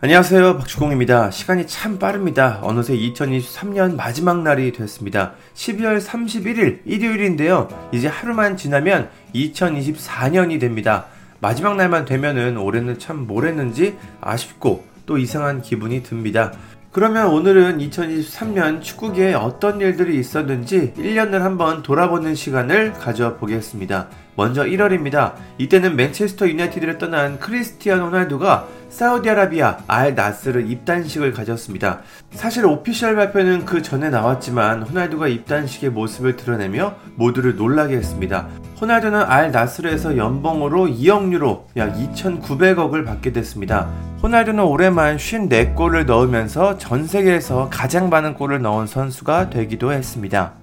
안녕하세요. 박주공입니다. 시간이 참 빠릅니다. 어느새 2023년 마지막 날이 됐습니다. 12월 31일 일요일인데요. 이제 하루만 지나면 2024년이 됩니다. 마지막 날만 되면은 올해는 참 뭘 했는지 아쉽고 또 이상한 기분이 듭니다. 그러면 오늘은 2023년 축구계에 어떤 일들이 있었는지 1년을 한번 돌아보는 시간을 가져보겠습니다. 먼저 1월입니다. 이때는 맨체스터 유나이티드를 떠난 크리스티안 호날두가 사우디아라비아 알 나스르 입단식을 가졌습니다. 사실 official 발표는 그 전에 나왔지만 호날두가 입단식의 모습을 드러내며 모두를 놀라게 했습니다. 호날두는 알 나스르에서 연봉으로 2억 유로 약 2,900억을 받게 됐습니다. 호날두는 올해만 54골을 넣으면서 전 세계에서 가장 많은 골을 넣은 선수가 되기도 했습니다.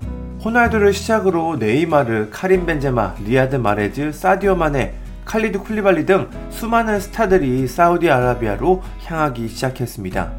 호날두를 시작으로 네이마르, 카림 벤제마, 리야드 마레즈, 사디오 마네, 칼리드 쿨리발리 등 수많은 스타들이 사우디아라비아로 향하기 시작했습니다.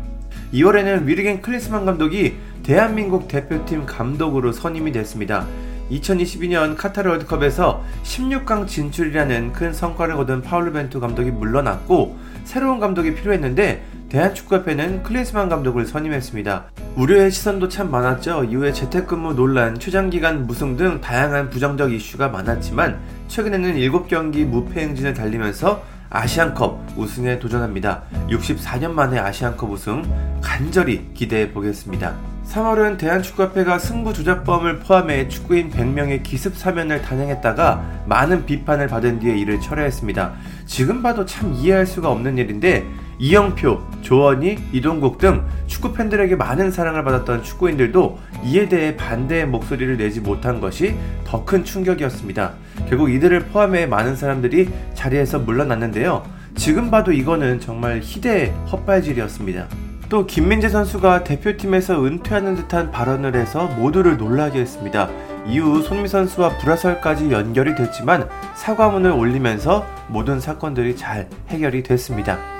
2월에는 위르겐 클리스만 감독이 대한민국 대표팀 감독으로 선임이 됐습니다. 2022년 카타르 월드컵에서 16강 진출이라는 큰 성과를 거둔 파울루 벤투 감독이 물러났고 새로운 감독이 필요했는데 대한축구협회는 클리스만 감독을 선임했습니다. 우려의 시선도 참 많았죠. 이후에 재택근무 논란, 최장기간 무승 등 다양한 부정적 이슈가 많았지만 최근에는 7경기 무패 행진을 달리면서 아시안컵 우승에 도전합니다. 64년 만에 아시안컵 우승 간절히 기대해 보겠습니다. 3월은 대한축구협회가 승부 조작범을 포함해 축구인 100명의 기습 사면을 단행했다가 많은 비판을 받은 뒤에 이를 철회했습니다. 지금 봐도 참 이해할 수가 없는 일인데 이영표, 조원희, 이동국 등 축구 팬들에게 많은 사랑을 받았던 축구인들도 이에 대해 반대의 목소리를 내지 못한 것이 더 큰 충격이었습니다. 결국 이들을 포함해 많은 사람들이 자리에서 물러났는데요. 지금 봐도 이거는 정말 희대의 헛발질이었습니다. 또 김민재 선수가 대표팀에서 은퇴하는 듯한 발언을 해서 모두를 놀라게 했습니다. 이후 손미 선수와 불화설까지 연결이 됐지만 사과문을 올리면서 모든 사건들이 잘 해결이 됐습니다.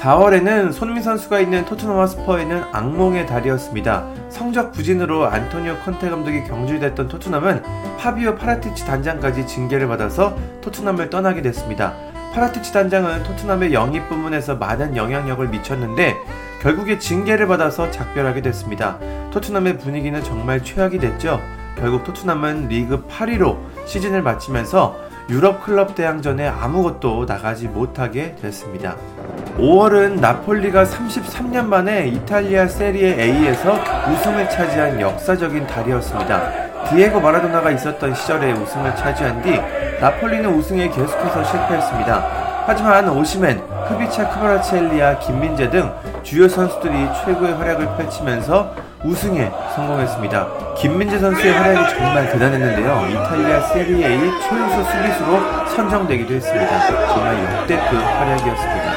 4월에는 손흥민 선수가 있는 토트넘 하스퍼에는 악몽의 달이었습니다. 성적 부진으로 안토니오 컨테 감독이 경질됐던 토트넘은 파비오 파라티치 단장까지 징계를 받아서 토트넘을 떠나게 됐습니다. 파라티치 단장은 토트넘의 영입 부문에서 많은 영향력을 미쳤는데 결국에 징계를 받아서 작별하게 됐습니다. 토트넘의 분위기는 정말 최악이 됐죠. 결국 토트넘은 리그 8위로 시즌을 마치면서 유럽 클럽 대항전에 아무것도 나가지 못하게 됐습니다. 5월은 나폴리가 33년 만에 이탈리아 세리에 A에서 우승을 차지한 역사적인 달이었습니다. 디에고 마라도나가 있었던 시절에 우승을 차지한 뒤 나폴리는 우승에 계속해서 실패했습니다. 하지만 오시멘, 크비차 크바라첼리아, 김민재 등 주요 선수들이 최고의 활약을 펼치면서 우승에 성공했습니다. 김민재 선수의 활약이 정말 대단했는데요. 이탈리아 세리에의 최우수 수비수로 선정되기도 했습니다. 정말 역대급 활약이었습니다.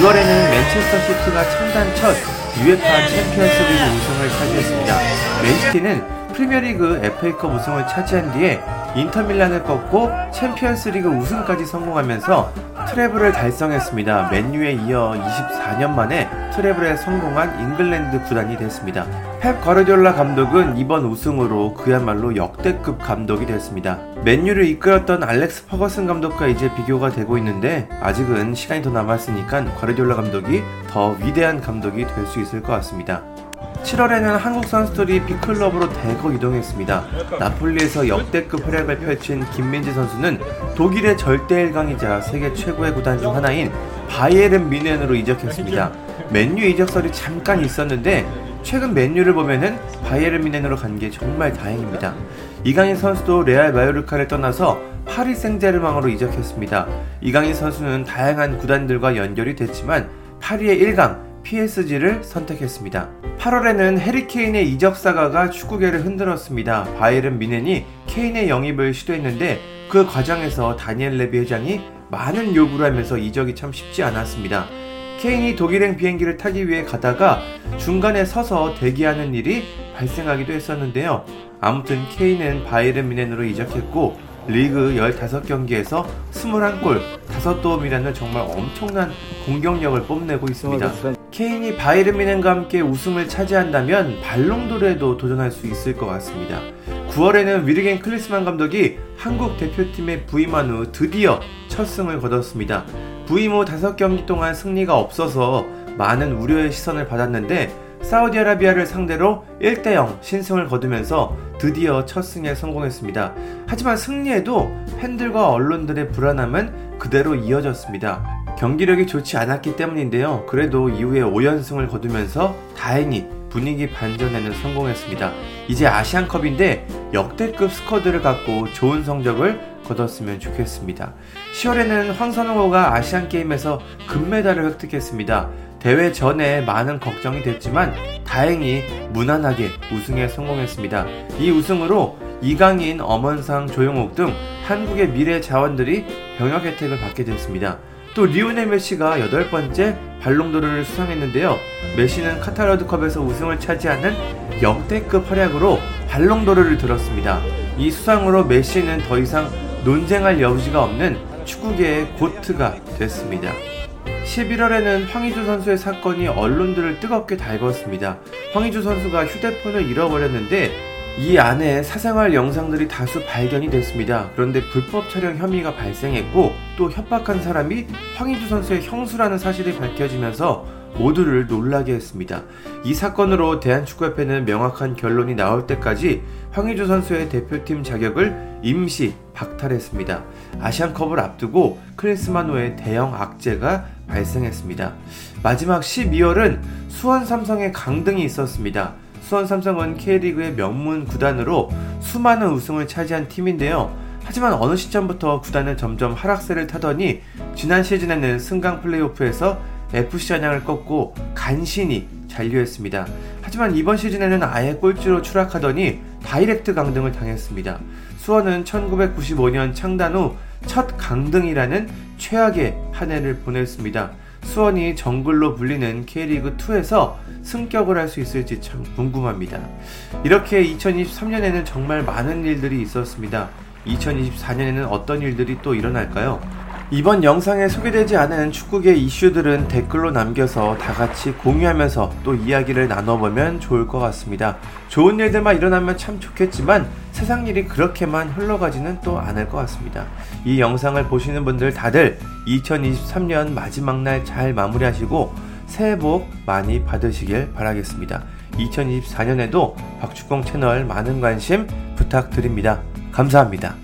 6월에는 맨체스터 시티가 창단 첫 UEFA 챔피언스 리그 우승을 차지했습니다. 맨시티는 프리미어리그 FA컵 우승을 차지한 뒤에 인터밀란을 꺾고 챔피언스 리그 우승까지 성공하면서 트래블을 달성했습니다. 맨유에 이어 24년 만에 트래블에 성공한 잉글랜드 구단이 됐습니다. 펩 과르디올라 감독은 이번 우승으로 그야말로 역대급 감독이 됐습니다. 맨유를 이끌었던 알렉스 퍼거슨 감독과 이제 비교가 되고 있는데 아직은 시간이 더 남았으니까 과르디올라 감독이 더 위대한 감독이 될 수 있을 것 같습니다. 7월에는 한국 선수들이 B클럽으로 대거 이동했습니다. 나폴리에서 역대급 활약을 펼친 김민재 선수는 독일의 절대 1강이자 세계 최고의 구단 중 하나인 바이에른 미넨으로 이적했습니다. 맨유 이적설이 잠깐 있었는데 최근 맨유를 보면은 바이에른 미넨으로 간 게 정말 다행입니다. 이강인 선수도 레알 마요르카를 떠나서 파리 생제르망으로 이적했습니다. 이강인 선수는 다양한 구단들과 연결이 됐지만 파리의 1강 PSG를 선택했습니다. 8월에는 해리케인의 이적 사가가 축구계를 흔들었습니다. 바이에른 미넨이 케인의 영입을 시도했는데 그 과정에서 다니엘 레비 회장이 많은 요구를 하면서 이적이 참 쉽지 않았습니다. 케인이 독일행 비행기를 타기 위해 가다가 중간에 서서 대기하는 일이 발생하기도 했었는데요. 아무튼 케인은 바이에른 미넨으로 이적했고 리그 15경기에서 21골, 5도움이라는 정말 엄청난 공격력을 뽐내고 있습니다. 케인이 바이른 미넨과 함께 우승을 차지한다면 발롱도르에도 도전할 수 있을 것 같습니다. 9월에는 위르겐 클리스만 감독이 한국 대표팀에 부임한 후 드디어 첫 승을 거뒀습니다. 부임 후 5경기 동안 승리가 없어서 많은 우려의 시선을 받았는데 사우디아라비아를 상대로 1대0 신승을 거두면서 드디어 첫 승에 성공했습니다. 하지만 승리에도 팬들과 언론들의 불안함은 그대로 이어졌습니다. 경기력이 좋지 않았기 때문인데요. 그래도 이후에 5연승을 거두면서 다행히 분위기 반전에는 성공했습니다. 이제 아시안컵인데 역대급 스쿼드를 갖고 좋은 성적을 거뒀으면 좋겠습니다. 10월에는 황선홍호가 아시안게임에서 금메달을 획득했습니다. 대회 전에 많은 걱정이 됐지만 다행히 무난하게 우승에 성공했습니다. 이 우승으로 이강인, 엄원상, 조용옥 등 한국의 미래 자원들이 병역 혜택을 받게 됐습니다. 또 리오넬 메시가 여덟 번째 발롱도르를 수상했는데요. 메시는 카타르드컵에서 우승을 차지하는 역대급 활약으로 발롱도르를 들었습니다. 이 수상으로 메시는 더 이상 논쟁할 여지가 없는 축구계의 고트가 됐습니다. 11월에는 황희주 선수의 사건이 언론들을 뜨겁게 달궜습니다. 황희주 선수가 휴대폰을 잃어버렸는데 이 안에 사생활 영상들이 다수 발견이 됐습니다. 그런데 불법 촬영 혐의가 발생했고 또 협박한 사람이 황희주 선수의 형수라는 사실이 밝혀지면서 모두를 놀라게 했습니다. 이 사건으로 대한축구협회는 명확한 결론이 나올 때까지 황희주 선수의 대표팀 자격을 임시 박탈했습니다. 아시안컵을 앞두고 크리스마노의 대형 악재가 발생했습니다. 마지막 12월은 수원 삼성의 강등이 있었습니다. 수원 삼성은 K리그의 명문 구단으로 수많은 우승을 차지한 팀인데요. 하지만 어느 시점부터 구단은 점점 하락세를 타더니 지난 시즌에는 승강 플레이오프에서 FC 안양을 꺾고 간신히 잔류했습니다. 하지만 이번 시즌에는 아예 꼴찌로 추락하더니 다이렉트 강등을 당했습니다. 수원은 1995년 창단 후 첫 강등이라는 최악의 한 해를 보냈습니다. 수원이 정글로 불리는 K리그2에서 승격을 할 수 있을지 참 궁금합니다. 이렇게 2023년에는 정말 많은 일들이 있었습니다. 2024년에는 어떤 일들이 또 일어날까요? 이번 영상에 소개되지 않은 축구계 이슈들은 댓글로 남겨서 다 같이 공유하면서 또 이야기를 나눠보면 좋을 것 같습니다. 좋은 일들만 일어나면 참 좋겠지만 세상 일이 그렇게만 흘러가지는 또 않을 것 같습니다. 이 영상을 보시는 분들 다들 2023년 마지막 날 잘 마무리하시고 새해 복 많이 받으시길 바라겠습니다. 2024년에도 박축공 채널 많은 관심 부탁드립니다. 감사합니다.